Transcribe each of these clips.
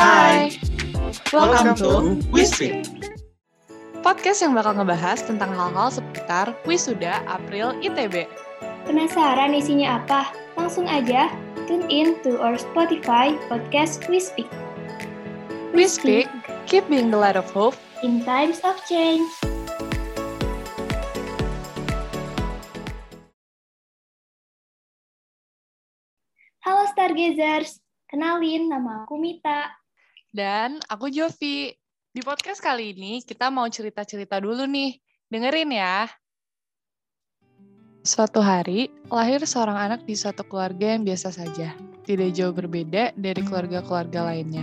Hai, welcome to Wisfit. podcast yang bakal ngebahas tentang hal-hal seputar wisuda April ITB. Penasaran isinya apa? Langsung aja tune in to our Spotify podcast We speak, keep being the light of hope. in times of change. Halo Stargazers, kenalin nama aku Mita. Dan aku Jovi. Di podcast kali ini kita mau cerita-cerita dulu nih. Dengerin ya. Suatu hari, lahir seorang anak di suatu keluarga yang biasa saja. Tidak jauh berbeda dari keluarga-keluarga lainnya.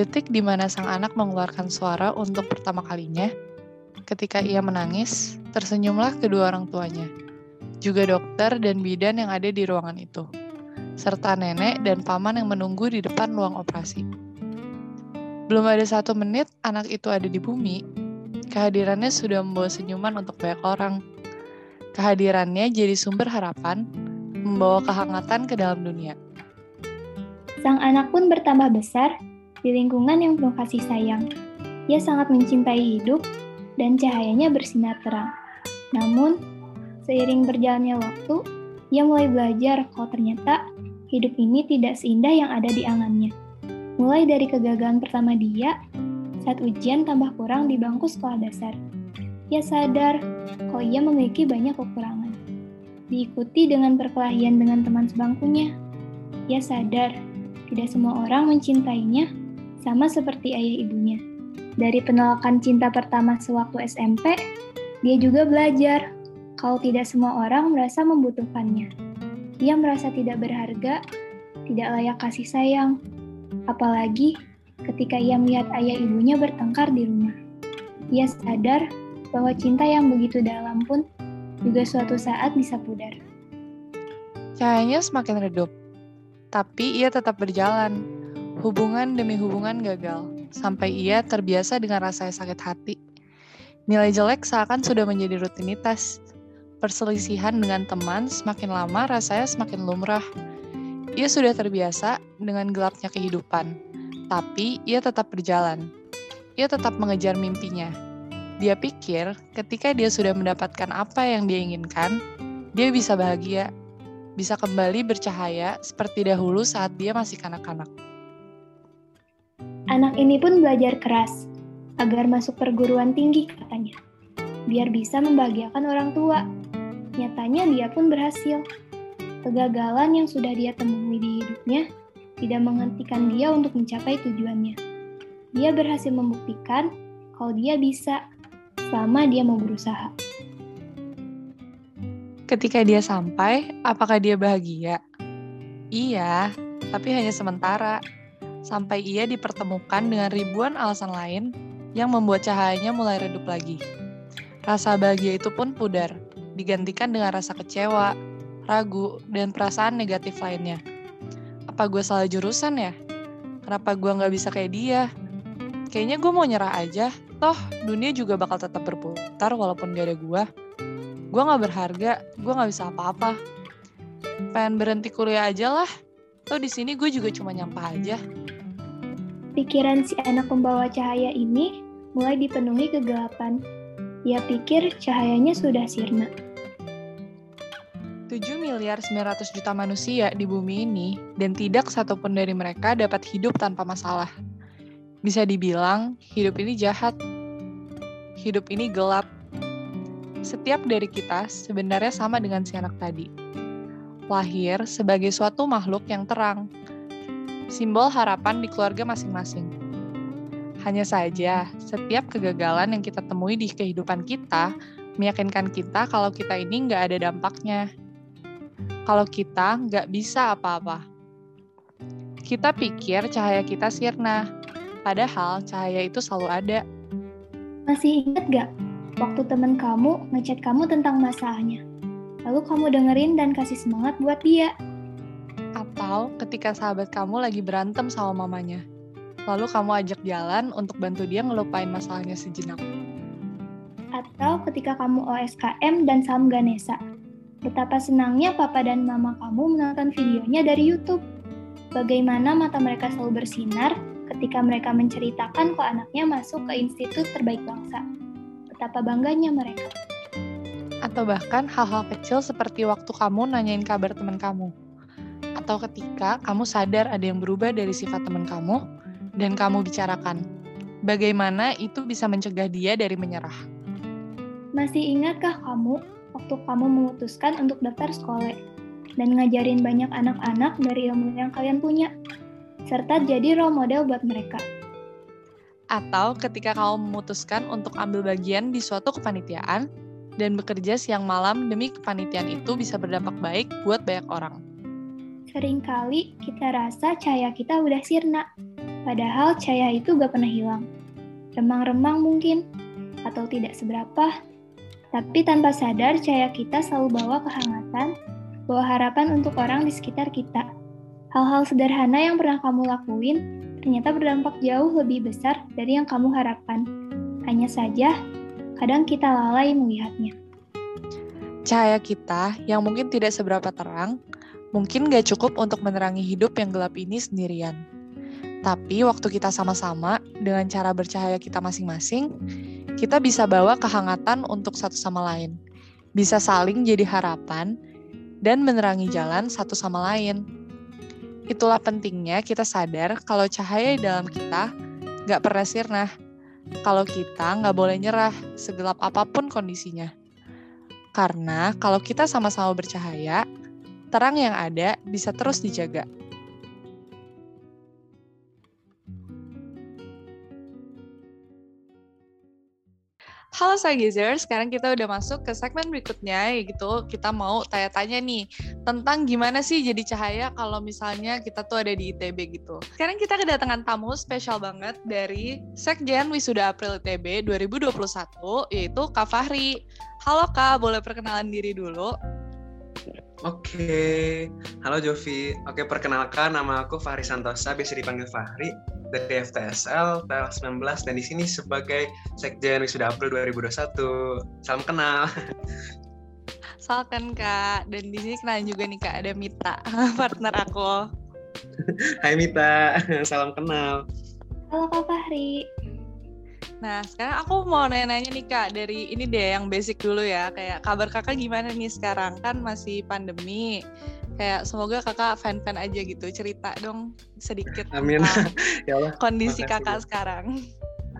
Detik di mana sang anak mengeluarkan suara untuk pertama kalinya, ketika ia menangis, tersenyumlah kedua orang tuanya, juga dokter dan bidan yang ada di ruangan itu, serta nenek dan paman yang menunggu di depan ruang operasi. Belum ada satu menit anak itu ada di bumi, kehadirannya sudah membawa senyuman untuk banyak orang. Kehadirannya jadi sumber harapan, membawa kehangatan ke dalam dunia. Sang anak pun bertambah besar di lingkungan yang penuh kasih sayang. Ia sangat mencintai hidup dan cahayanya bersinar terang. Namun, seiring berjalannya waktu, ia mulai belajar kalau ternyata hidup ini tidak seindah yang ada di angannya. Mulai dari kegagalan pertama dia saat ujian tambah kurang di bangku sekolah dasar. Ia sadar kalau ia memiliki banyak kekurangan. Diikuti dengan perkelahian dengan teman sebangkunya. Ia sadar tidak semua orang mencintainya sama seperti ayah ibunya. Dari penolakan cinta pertama sewaktu SMP, dia juga belajar kalau tidak semua orang merasa membutuhkannya. Ia merasa tidak berharga, tidak layak kasih sayang, apalagi ketika ia melihat ayah ibunya bertengkar di rumah. Ia sadar bahwa cinta yang begitu dalam pun juga suatu saat bisa pudar. Cahayanya semakin redup, tapi ia tetap berjalan. Hubungan demi hubungan gagal, sampai ia terbiasa dengan rasa sakit hati. Nilai jelek seakan sudah menjadi rutinitas. Perselisihan dengan teman semakin lama rasanya semakin lumrah. Ia sudah terbiasa dengan gelapnya kehidupan, tapi ia tetap berjalan. Ia tetap mengejar mimpinya. Dia pikir ketika dia sudah mendapatkan apa yang dia inginkan, dia bisa bahagia, bisa kembali bercahaya seperti dahulu saat dia masih kanak-kanak. Anak ini pun belajar keras agar masuk perguruan tinggi katanya, biar bisa membahagiakan orang tua. Nyatanya dia pun berhasil. Kegagalan yang sudah dia temui di hidupnya tidak menghentikan dia untuk mencapai tujuannya. Dia berhasil membuktikan kalau dia bisa selama dia mau berusaha. Ketika dia sampai, apakah dia bahagia? Iya, tapi hanya sementara. Sampai ia dipertemukan dengan ribuan alasan lain yang membuat cahayanya mulai redup lagi. Rasa bahagia itu pun pudar, digantikan dengan rasa kecewa, ragu, dan perasaan negatif lainnya. Apa gue salah jurusan ya? Kenapa gue nggak bisa kayak dia? Kayaknya gue mau nyerah aja, toh dunia juga bakal tetap berputar walaupun gak ada gue. Gue gak berharga, gue gak bisa apa-apa. Pengen berhenti kuliah aja lah, toh di sini gue juga cuma nyampah aja. Pikiran si anak pembawa cahaya ini mulai dipenuhi kegelapan. Ia pikir cahayanya sudah sirna. 7 miliar 900 juta manusia di bumi ini, dan tidak satupun dari mereka dapat hidup tanpa masalah. Bisa dibilang, hidup ini jahat. Hidup ini gelap. Setiap dari kita sebenarnya sama dengan si anak tadi. Lahir sebagai suatu makhluk yang terang, simbol harapan di keluarga masing-masing. Hanya saja, setiap kegagalan yang kita temui di kehidupan kita meyakinkan kita kalau kita ini nggak ada dampaknya. Kalau kita nggak bisa apa-apa. Kita pikir cahaya kita sirna, padahal cahaya itu selalu ada. Masih ingat gak waktu teman kamu ngechat kamu tentang masalahnya? Lalu kamu dengerin dan kasih semangat buat dia. Atau ketika sahabat kamu lagi berantem sama mamanya, lalu kamu ajak jalan untuk bantu dia ngelupain masalahnya sejenak. Atau ketika kamu OSKM dan Sam Ganesa. Betapa senangnya papa dan mama kamu menonton videonya dari YouTube. Bagaimana mata mereka selalu bersinar ketika mereka menceritakan kok anaknya masuk ke institut terbaik bangsa. Betapa bangganya mereka. Atau bahkan hal-hal kecil seperti waktu kamu nanyain kabar teman kamu. Atau ketika kamu sadar ada yang berubah dari sifat teman kamu dan kamu bicarakan. Bagaimana itu bisa mencegah dia dari menyerah? Masih ingatkah kamu waktu kamu memutuskan untuk daftar sekolah dan ngajarin banyak anak-anak dari ilmu yang kalian punya? serta jadi role model buat mereka. Atau ketika kamu memutuskan untuk ambil bagian di suatu kepanitiaan dan bekerja siang malam demi kepanitiaan itu bisa berdampak baik buat banyak orang. Seringkali kita rasa cahaya kita udah sirna, padahal cahaya itu gak pernah hilang. Remang-remang mungkin, atau tidak seberapa, tapi tanpa sadar cahaya kita selalu bawa kehangatan, bawa harapan untuk orang di sekitar kita. Hal-hal sederhana yang pernah kamu lakuin ternyata berdampak jauh lebih besar dari yang kamu harapkan. Hanya saja, kadang kita lalai melihatnya. Cahaya kita yang mungkin tidak seberapa terang, mungkin gak cukup untuk menerangi hidup yang gelap ini sendirian. Tapi waktu kita sama-sama, dengan cara bercahaya kita masing-masing, kita bisa bawa kehangatan untuk satu sama lain. Bisa saling jadi harapan, dan menerangi jalan satu sama lain. Itulah pentingnya kita sadar kalau cahaya di dalam kita nggak pernah sirna. Kalau kita nggak boleh nyerah, segelap apa pun kondisinya. Karena kalau kita sama-sama bercahaya, terang yang ada bisa terus dijaga. Halo Stargazer, sekarang kita udah masuk ke segmen berikutnya, gitu kita mau tanya-tanya nih tentang gimana sih jadi cahaya kalau misalnya kita tuh ada di ITB gitu. Sekarang kita kedatangan tamu spesial banget dari Sekjen Wisuda April ITB 2021, yaitu Kak Fahri. Halo Kak, boleh perkenalan diri dulu? Oke, halo Jovi. Oke, perkenalkan nama aku Fahri Santosa, biasa dipanggil Fahri dari FTSL tanggal 19 dan di sini sebagai Sekjen Wisuda April 2021. Salam kenal. Salam Kak. Dan di sini kenal juga nih Kak ada Mita, partner aku. Hai Mita, salam kenal. Halo Kak Fahri. Nah, sekarang aku mau nanya-nanya nih Kak, dari ini deh yang basic dulu ya, kayak kabar kakak gimana nih sekarang? Kan masih pandemi, kayak semoga kakak fan-fan aja gitu cerita dong sedikit Amin. ya Allah. kondisi kakak sekarang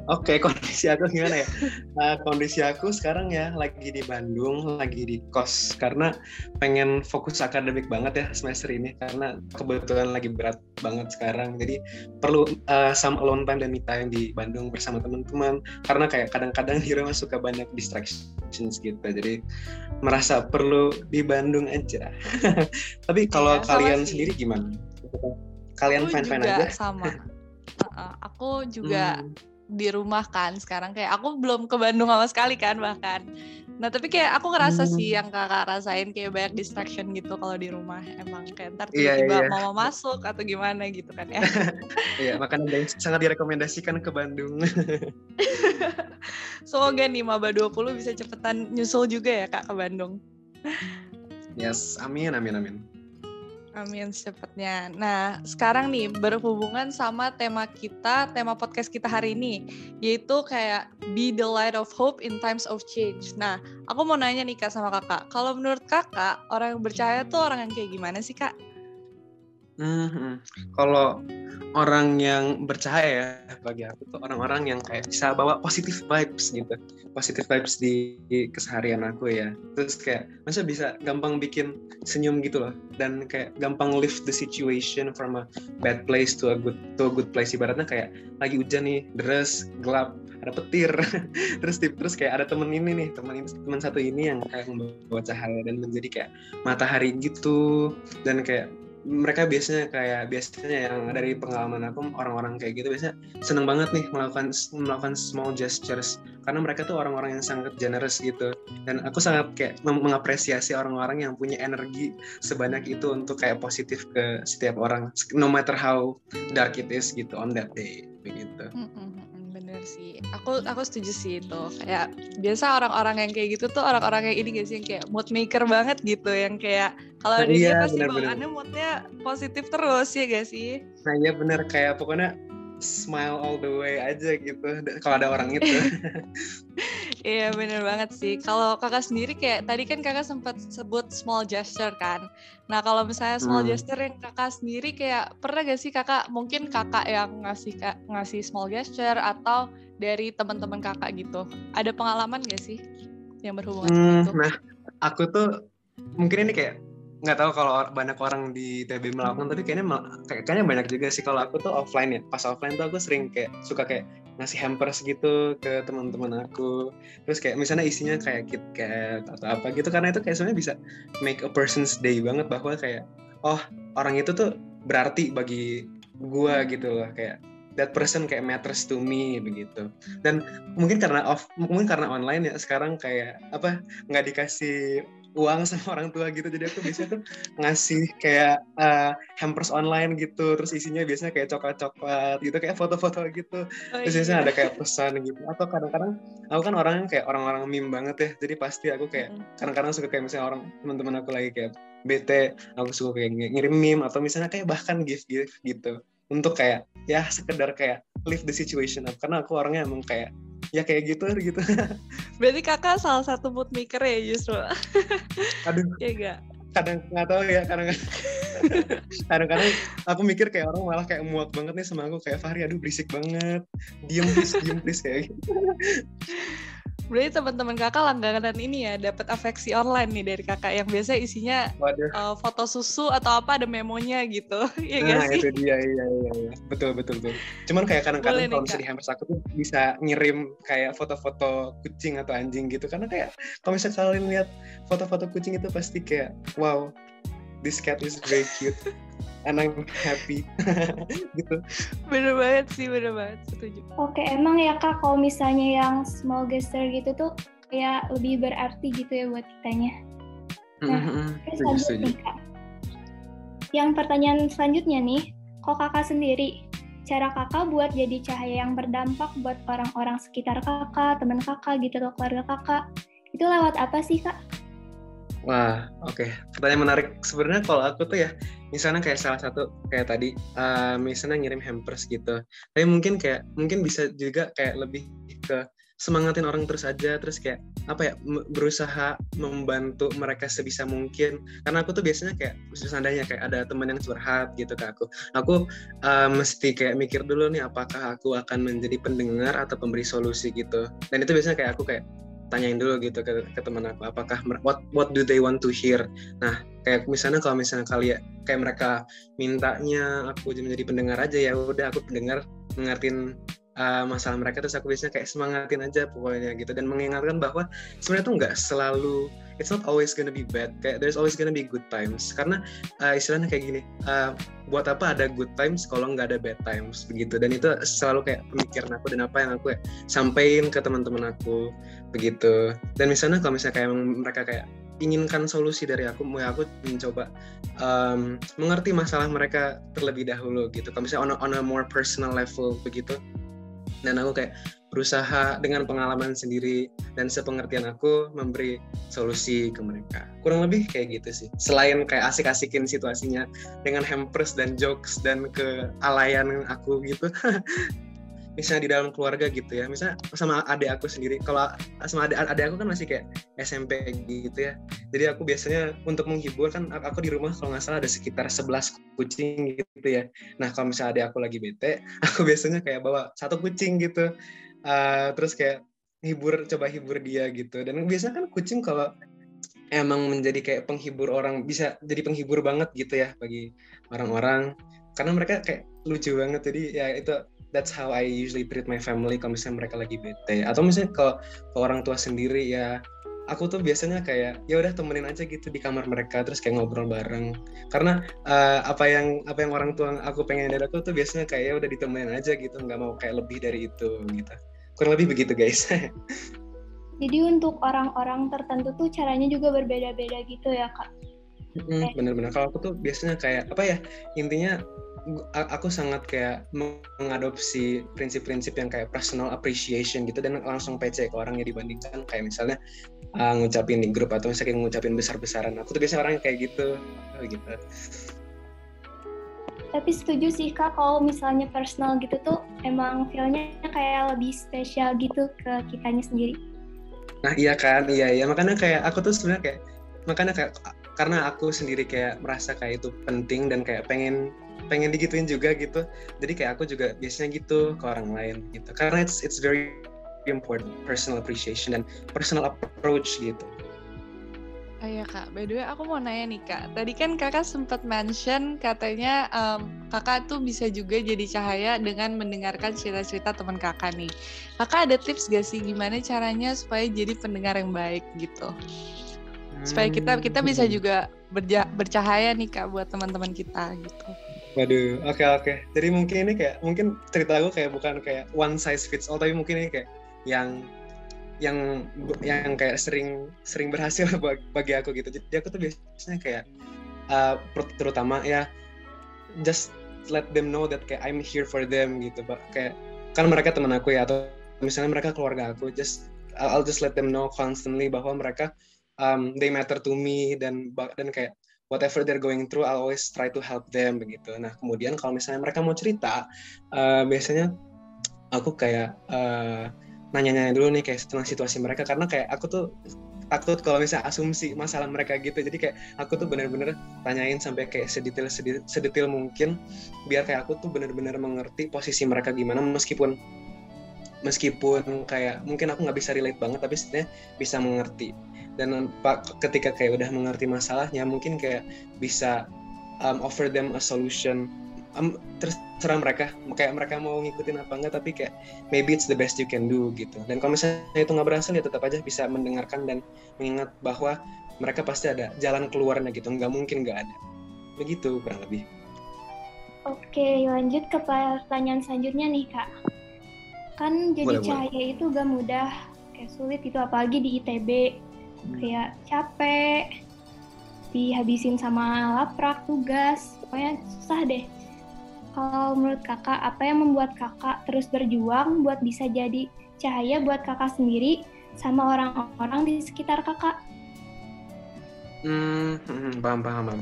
Oke, okay, kondisi aku gimana ya? Nah, kondisi aku sekarang ya lagi di Bandung, lagi di kos karena pengen fokus akademik banget ya semester ini karena kebetulan lagi berat banget sekarang. Jadi perlu uh, some alone time dan me time di Bandung bersama teman-teman karena kayak kadang-kadang di rumah suka banyak distractions gitu. Jadi merasa perlu di Bandung aja. Tapi kalau ya, kalian sendiri gimana? Kalian fan-fan aja? sama. Uh, aku juga hmm di rumah kan sekarang. Kayak aku belum ke Bandung sama sekali kan bahkan. Nah tapi kayak aku ngerasa hmm. sih yang kakak rasain kayak banyak distraction gitu kalau di rumah. Emang kayak ntar iya, tiba-tiba iya, iya. mau masuk atau gimana gitu kan ya. Iya makanya sangat direkomendasikan ke Bandung. Semoga nih maba 20 bisa cepetan nyusul juga ya kak ke Bandung. Yes amin amin amin Amin secepatnya. Nah, sekarang nih berhubungan sama tema kita, tema podcast kita hari ini, yaitu kayak be the light of hope in times of change. Nah, aku mau nanya nih kak sama kakak, kalau menurut kakak orang yang percaya tuh orang yang kayak gimana sih kak? Hmm, kalau orang yang bercahaya ya bagi aku tuh orang-orang yang kayak bisa bawa positif vibes gitu, positif vibes di, di keseharian aku ya. Terus kayak masa bisa gampang bikin senyum gitu loh, dan kayak gampang lift the situation from a bad place to a good to a good place. Ibaratnya kayak lagi hujan nih, deras, gelap, ada petir, terus terus kayak ada temen ini nih, temen teman satu ini yang kayak membawa cahaya dan menjadi kayak matahari gitu, dan kayak mereka biasanya kayak biasanya yang dari pengalaman aku orang-orang kayak gitu biasanya seneng banget nih melakukan melakukan small gestures. Karena mereka tuh orang-orang yang sangat generous gitu. Dan aku sangat kayak mengapresiasi orang-orang yang punya energi sebanyak itu untuk kayak positif ke setiap orang no matter how dark it is gitu on that day begitu. bener sih. Aku aku setuju sih itu. Kayak biasa orang-orang yang kayak gitu tuh orang-orang yang ini gak sih yang kayak mood maker banget gitu yang kayak Kalau Nah, dia iya, pasti benar-benar. bawaannya moodnya positif terus ya gak sih? Nah iya bener kayak pokoknya smile all the way aja gitu kalau ada orang itu. Iya bener banget sih. Kalau kakak sendiri kayak tadi kan kakak sempat sebut small gesture kan. Nah kalau misalnya small Hmm. gesture yang kakak sendiri kayak pernah gak sih kakak mungkin kakak yang ngasih ngasih small gesture atau dari teman-teman kakak gitu. Ada pengalaman gak sih yang berhubungan sama Hmm, itu? nah aku tuh mungkin ini kayak nggak tahu kalau banyak orang di TB melakukan tapi kayaknya kayak- kayaknya banyak juga sih kalau aku tuh offline ya. Pas offline tuh aku sering kayak suka kayak ngasih hampers gitu ke teman-teman aku. Terus kayak misalnya isinya kayak KitKat atau apa gitu karena itu kayak sebenarnya bisa make a person's day banget. Bahwa kayak oh orang itu tuh berarti bagi gua gitu loh. Kayak that person kayak matters to me begitu. Dan mungkin karena off mungkin karena online ya sekarang kayak apa nggak dikasih uang sama orang tua gitu. Jadi aku biasanya tuh ngasih kayak uh, hampers online gitu. Terus isinya biasanya kayak coklat-coklat gitu kayak foto-foto gitu. Oh, terus iya. biasanya ada kayak pesan gitu. Atau kadang-kadang aku kan orangnya kayak orang-orang meme banget ya. Jadi pasti aku kayak kadang-kadang suka kayak misalnya orang teman-teman aku lagi kayak bete aku suka kayak ng- ngirim meme atau misalnya kayak bahkan gift gift gitu untuk kayak ya sekedar kayak lift the situation up. Karena aku orangnya emang kayak ya kayak gitu gitu. Berarti kakak salah satu mood maker ya justru. aduh. Ya gak? kadang nggak tahu ya kadang kadang-kadang aku mikir kayak orang malah kayak muak banget nih sama aku. Kayak Fahri aduh berisik banget. Diem please diem please kayak gitu Berarti teman-teman kakak langganan ini ya dapat afeksi online nih dari kakak yang biasa isinya waduh. uh, foto susu atau apa ada memonya gitu. ya gak nah sih? itu dia. Iya iya iya. Betul betul betul. Cuman kayak kadang-kadang kalau misalnya di hampers aku tuh bisa ngirim kayak foto-foto kucing atau anjing gitu. Karena kayak kalau misalnya kalian lihat foto-foto kucing itu pasti kayak wow this cat is very cute and I'm happy gitu Bener banget sih, bener banget. Setuju. Oke, emang ya kak kalau misalnya yang small gesture gitu tuh kayak lebih berarti gitu ya buat kitanya. Nah, Mhm, Oke, setuju, lanjut setuju. kak. Yang pertanyaan selanjutnya nih, kok kakak sendiri, cara kakak buat jadi cahaya yang berdampak buat orang-orang sekitar kakak, teman kakak gitu, atau keluarga kakak, itu lewat apa sih kak? Wah, oke. Pertanyaan menarik. Sebenarnya kalau aku tuh ya, misalnya kayak salah satu kayak tadi, eh, misalnya ngirim hampers gitu. Tapi mungkin kayak mungkin bisa juga kayak lebih ke semangatin orang terus aja, terus kayak apa ya, berusaha membantu mereka sebisa mungkin. Karena aku tuh biasanya kayak seandainya kayak ada teman yang curhat gitu ke aku, aku eh, mesti kayak mikir dulu nih apakah aku akan menjadi pendengar atau pemberi solusi gitu. Dan itu biasanya kayak aku kayak tanyain dulu gitu ke, ke teman aku apakah what what do they want to hear? Nah kayak misalnya kalau misalnya kalian kayak mereka mintanya aku menjadi pendengar aja ya udah aku pendengar mengertiin uh, masalah mereka terus aku biasanya kayak semangatin aja pokoknya gitu. Dan mengingatkan bahwa sebenarnya tuh nggak selalu it's not always gonna be bad. Kayak there's always gonna be good times. Karena uh, istilahnya kayak gini uh, buat apa ada good times kalau nggak ada bad times begitu. Dan itu selalu kayak pemikiran aku dan apa yang aku kayak sampaikan ke teman-teman aku begitu. Dan misalnya kalau misalnya kayak mereka kayak inginkan solusi dari aku mau aku mencoba um, mengerti masalah mereka terlebih dahulu gitu. Kalau misalnya on a, on a more personal level begitu dan aku kayak berusaha dengan pengalaman sendiri dan sepengertian aku memberi solusi ke mereka. Kurang lebih kayak gitu sih. Selain kayak asik-asikin situasinya dengan hampers dan jokes dan kealayan aku gitu misalnya di dalam keluarga gitu ya misalnya sama adik aku sendiri kalau sama adik adik aku kan masih kayak SMP gitu ya. Jadi aku biasanya untuk menghibur kan aku di rumah kalau nggak salah ada sekitar 11 kucing gitu ya. Nah kalau misalnya adik aku lagi bete aku biasanya kayak bawa satu kucing gitu. Uh, terus kayak hibur coba hibur dia gitu. Dan biasanya kan kucing kalau emang menjadi kayak penghibur orang bisa jadi penghibur banget gitu ya bagi orang-orang. Karena mereka kayak lucu banget jadi ya itu that's how I usually treat my family kalau misalnya mereka lagi bete. Atau misalnya ke, ke orang tua sendiri ya aku tuh biasanya kayak ya udah temenin aja gitu di kamar mereka terus kayak ngobrol bareng. Karena uh, apa yang apa yang orang tua aku pengen dari aku tuh biasanya kayak ya udah ditemenin aja gitu nggak mau kayak lebih dari itu gitu. Kurang lebih begitu guys. Jadi untuk orang-orang tertentu tuh caranya juga berbeda-beda gitu ya kak? bener-bener. Kalau aku tuh biasanya kayak apa ya intinya aku sangat kayak mengadopsi prinsip-prinsip yang kayak personal appreciation gitu dan langsung PC ke orangnya dibandingkan kayak misalnya uh, ngucapin di grup atau misalnya ngucapin besar-besaran. Aku tuh biasanya orangnya kayak gitu. Gitu. Tapi setuju sih kak kalau misalnya personal gitu tuh emang feelnya kayak lebih spesial gitu ke kitanya sendiri. Nah iya kan iya iya. Makanya kayak aku tuh sebenarnya kayak makanya kayak karena aku sendiri kayak merasa kayak itu penting dan kayak pengen pengen digituin juga gitu jadi kayak aku juga biasanya gitu ke orang lain gitu karena it's it's very important personal appreciation dan personal approach gitu Oh iya kak, by the way aku mau nanya nih kak. Tadi kan kakak sempat mention katanya um, kakak tuh bisa juga jadi cahaya dengan mendengarkan cerita-cerita teman kakak nih. Kakak ada tips gak sih gimana caranya supaya jadi pendengar yang baik gitu? Supaya kita kita bisa hmm. juga berja, bercahaya nih kak buat teman-teman kita gitu. Waduh, oke okay, oke. Okay. Jadi mungkin ini kayak mungkin cerita aku kayak bukan kayak one size fits all, tapi mungkin ini kayak yang yang yang kayak sering sering berhasil bagi aku gitu. Jadi aku tuh biasanya kayak uh, terutama ya just let them know that kayak I'm here for them gitu, Pak. Kayak kan mereka teman aku ya atau misalnya mereka keluarga aku, just I'll just let them know constantly bahwa mereka um, they matter to me dan dan kayak whatever they're going through, I'll always try to help them begitu. Nah kemudian kalau misalnya mereka mau cerita, uh, biasanya aku kayak uh, nanya-nanya dulu nih kayak tentang situasi mereka karena kayak aku tuh takut kalau misalnya asumsi masalah mereka gitu jadi kayak aku tuh bener-bener tanyain sampai kayak sedetail sedetail mungkin biar kayak aku tuh bener-bener mengerti posisi mereka gimana meskipun meskipun kayak mungkin aku nggak bisa relate banget tapi sebenarnya bisa mengerti dan pak ketika kayak udah mengerti masalahnya mungkin kayak bisa um, offer them a solution. Um, terserah mereka kayak mereka mau ngikutin apa enggak tapi kayak maybe it's the best you can do gitu. Dan kalau misalnya itu nggak berhasil ya tetap aja bisa mendengarkan dan mengingat bahwa mereka pasti ada jalan keluarnya gitu. Nggak mungkin nggak ada. Begitu kurang lebih. Oke lanjut ke pertanyaan selanjutnya nih kak. Kan jadi boleh, cahaya boleh. itu gak mudah kayak sulit itu apalagi di ITB kayak capek dihabisin sama laprak tugas pokoknya susah deh. Kalau menurut kakak apa yang membuat kakak terus berjuang buat bisa jadi cahaya buat kakak sendiri sama orang-orang di sekitar kakak? Hmm, hmm paham paham paham.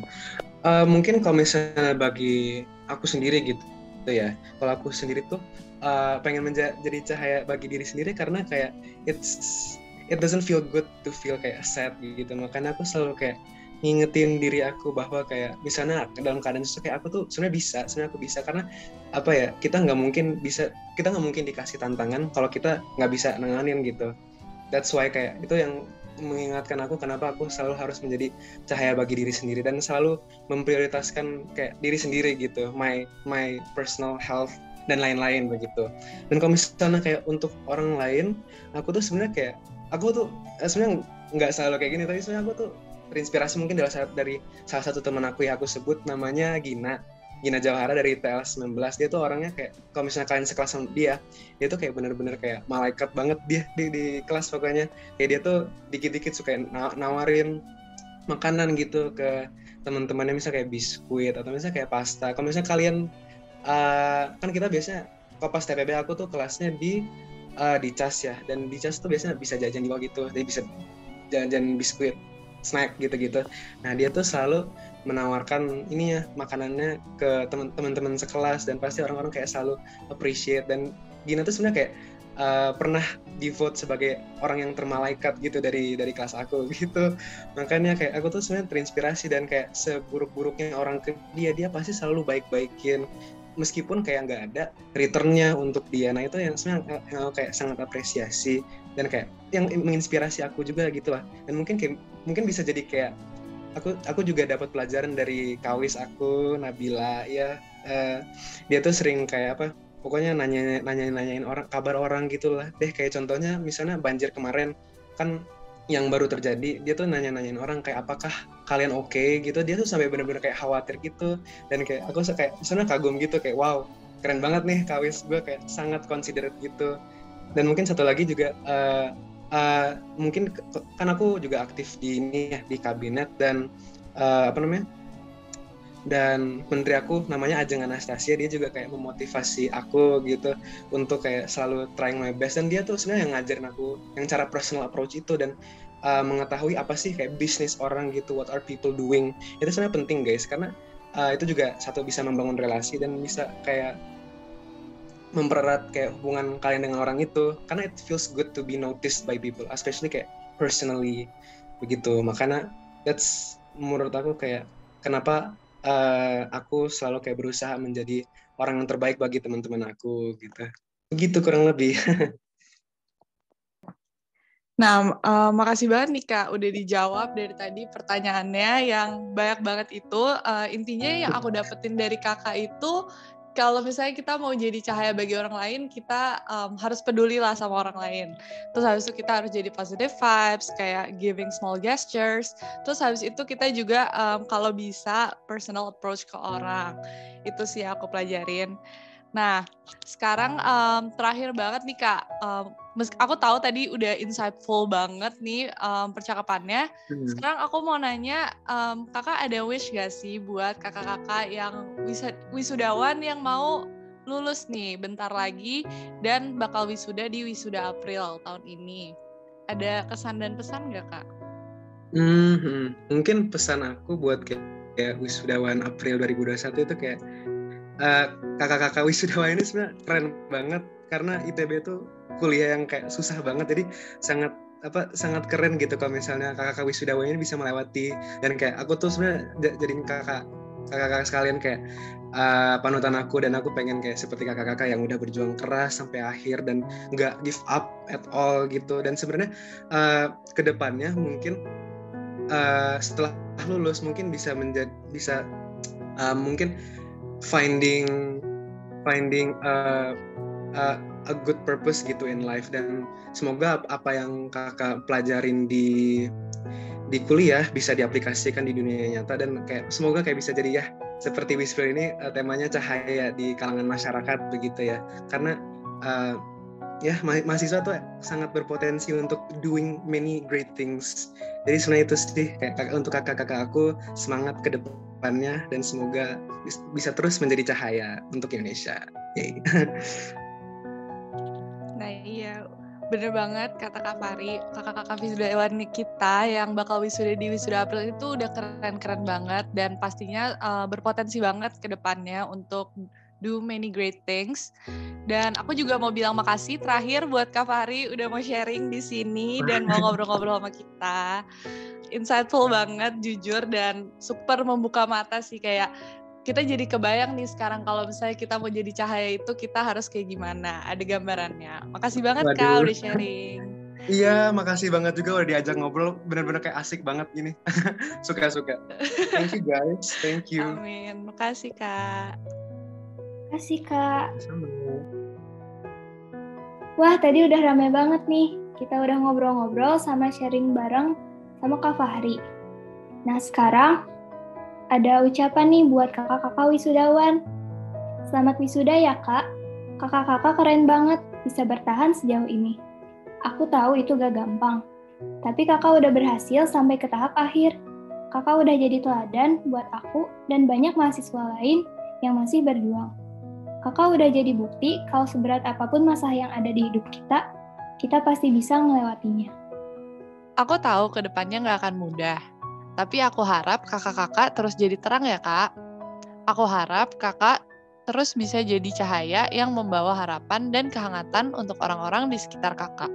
Uh, mungkin kalau misalnya bagi aku sendiri gitu ya kalau aku sendiri tuh uh, pengen menjadi cahaya bagi diri sendiri karena kayak it's it doesn't feel good to feel kayak sad gitu. Makanya aku selalu kayak ngingetin diri aku bahwa kayak misalnya dalam keadaan itu kayak aku tuh sebenarnya bisa sebenarnya aku bisa. Karena apa ya kita nggak mungkin bisa kita nggak mungkin dikasih tantangan kalau kita nggak bisa nanganin gitu. That's why kayak itu yang mengingatkan aku kenapa aku selalu harus menjadi cahaya bagi diri sendiri dan selalu memprioritaskan kayak diri sendiri gitu my my personal health dan lain-lain begitu. Dan kalau misalnya kayak untuk orang lain aku tuh sebenarnya kayak aku tuh eh, sebenarnya nggak selalu kayak gini tapi sebenarnya aku tuh terinspirasi mungkin dari, dari salah satu teman aku yang aku sebut namanya Gina. Gina Jawahara dari TL 19 dia tuh orangnya kayak kalau misalnya kalian sekelas sama dia dia tuh kayak bener-bener kayak malaikat banget dia di, di kelas pokoknya. Kayak dia tuh dikit-dikit suka nawarin makanan gitu ke teman-temannya misalnya kayak biskuit atau misalnya kayak pasta. Kalau misalnya kalian uh, kan kita biasanya kalau pas TPB aku tuh kelasnya di uh, di cas ya. Dan di cas tuh biasanya bisa jajan juga gitu. Jadi bisa jajan biskuit snack gitu-gitu. Nah dia tuh selalu menawarkan ini ya makanannya ke teman-teman sekelas. Dan pasti orang-orang kayak selalu appreciate. Dan Gina tuh sebenarnya kayak uh, pernah di vote sebagai orang yang termalaikat gitu dari dari kelas aku gitu. Makanya kayak aku tuh sebenarnya terinspirasi dan kayak seburuk-buruknya orang ke dia dia pasti selalu baik-baikin meskipun kayak nggak ada returnnya untuk dia nah itu yang sebenarnya yang aku kayak sangat apresiasi dan kayak yang menginspirasi aku juga gitu lah. Dan mungkin kayak mungkin bisa jadi kayak aku aku juga dapat pelajaran dari kawis aku Nabila ya uh, dia tuh sering kayak apa pokoknya nanya nanya nanyain orang kabar orang gitulah deh kayak contohnya misalnya banjir kemarin kan yang baru terjadi dia tuh nanya-nanyain orang kayak apakah kalian oke? Okay? gitu. Dia tuh sampai bener-bener kayak khawatir gitu. Dan kayak aku kayak misalnya kagum gitu kayak wow keren banget nih kawis gue kayak sangat considerate gitu. Dan mungkin satu lagi juga uh, uh, mungkin kan aku juga aktif di ini ya di kabinet dan uh, apa namanya dan menteri aku namanya Ajeng Anastasia dia juga kayak memotivasi aku gitu untuk kayak selalu trying my best. Dan dia tuh sebenarnya yang ngajarin aku yang cara personal approach itu dan uh, mengetahui apa sih kayak bisnis orang gitu what are people doing. Itu sebenarnya penting guys karena uh, itu juga satu bisa membangun relasi dan bisa kayak mempererat kayak hubungan kalian dengan orang itu. Karena it feels good to be noticed by people especially kayak personally. Begitu makanya that's menurut aku kayak kenapa uh, aku selalu kayak berusaha menjadi orang yang terbaik bagi teman-teman aku gitu begitu kurang lebih Nah, uh, makasih banget nih Kak udah dijawab dari tadi pertanyaannya yang banyak banget itu. Uh, intinya yang aku dapetin dari Kakak itu kalau misalnya kita mau jadi cahaya bagi orang lain, kita um, harus peduli lah sama orang lain. Terus habis itu kita harus jadi positive vibes, kayak giving small gestures. Terus habis itu kita juga um, kalau bisa personal approach ke orang. Itu sih yang aku pelajarin. Nah, sekarang um, terakhir banget nih Kak, um, aku tahu tadi udah insightful banget nih um, percakapannya. Hmm. Sekarang aku mau nanya, um, Kakak ada wish gak sih buat kakak-kakak yang wis wisudawan yang mau lulus nih bentar lagi dan bakal wisuda di wisuda April tahun ini. Ada kesan dan pesan gak Kak? Hmm, hmm. mungkin pesan aku buat kayak, kayak wisudawan April 2021 itu kayak uh, kakak-kakak wisudawan ini sebenarnya keren banget karena ITB itu kuliah yang kayak susah banget jadi sangat apa sangat keren gitu kalau misalnya kakak-kakak wisudawan ini bisa melewati. Dan kayak aku tuh sebenarnya jadi kakak kakak-kakak sekalian kayak uh, panutan aku dan aku pengen kayak seperti kakak-kakak yang udah berjuang keras sampai akhir dan nggak give up at all gitu. Dan sebenarnya uh, ke depannya mungkin uh, setelah lulus mungkin bisa menjadi bisa uh, mungkin finding finding a, a, a good purpose gitu in life. Dan semoga apa yang kakak pelajarin di di kuliah bisa diaplikasikan di dunia nyata dan kayak semoga kayak bisa jadi ya seperti Whisper ini uh, temanya cahaya di kalangan masyarakat begitu ya. Karena uh, ya ma mahasiswa tuh sangat berpotensi untuk doing many great things. Jadi sebenarnya itu sih kayak untuk kakak-kakak aku semangat ke depannya dan semoga bisa terus menjadi cahaya untuk Indonesia nah iya bener banget kata Kak Fari kakak-kakak wisudawan kita yang bakal wisuda di wisuda April itu udah keren-keren banget dan pastinya uh, berpotensi banget ke depannya untuk do many great things. Dan aku juga mau bilang makasih terakhir buat Kak Fahri udah mau sharing di sini dan mau ngobrol-ngobrol sama kita. Insightful banget, jujur dan super membuka mata sih kayak kita jadi kebayang nih sekarang kalau misalnya kita mau jadi cahaya itu kita harus kayak gimana. Ada gambarannya. Makasih banget Waduh. Kak udah sharing. Iya, makasih banget juga udah diajak ngobrol. Bener-bener kayak asik banget gini. Suka-suka. Thank you guys. Thank you. Amin. Makasih Kak kasih Kak. Wah, tadi udah rame banget nih. Kita udah ngobrol-ngobrol sama sharing bareng sama Kak Fahri. Nah, sekarang ada ucapan nih buat kakak-kakak wisudawan. Selamat wisuda ya, Kak. Kakak-kakak keren banget bisa bertahan sejauh ini. Aku tahu itu gak gampang. Tapi kakak udah berhasil sampai ke tahap akhir. Kakak udah jadi teladan buat aku dan banyak mahasiswa lain yang masih berjuang. Kakak udah jadi bukti kalau seberat apa pun masalah yang ada di hidup kita, kita pasti bisa melewatinya. Aku tahu ke depannya nggak akan mudah, tapi aku harap kakak-kakak terus jadi terang ya kak. Aku harap kakak terus bisa jadi cahaya yang membawa harapan dan kehangatan untuk orang-orang di sekitar kakak.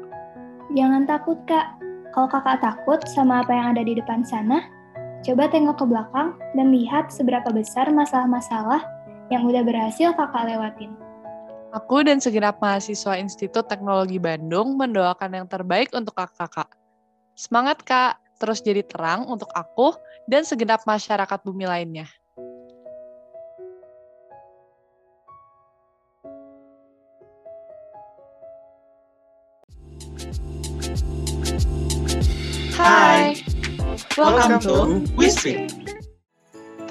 Jangan takut kak, kalau kakak takut sama apa yang ada di depan sana, coba tengok ke belakang dan lihat seberapa besar masalah-masalah yang udah berhasil kakak lewatin? Aku dan segenap mahasiswa Institut Teknologi Bandung mendoakan yang terbaik untuk kakak-kakak. Semangat kak, terus jadi terang untuk aku dan segenap masyarakat bumi lainnya. Hai, welcome, to WeSpeak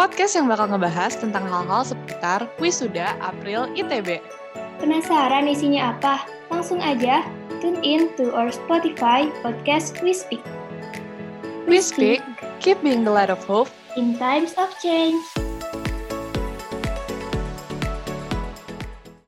podcast yang bakal ngebahas tentang hal-hal seputar wisuda April ITB. Penasaran isinya apa? Langsung aja tune in to our Spotify podcast We Speak. We Speak, keep being the light of hope in times of change.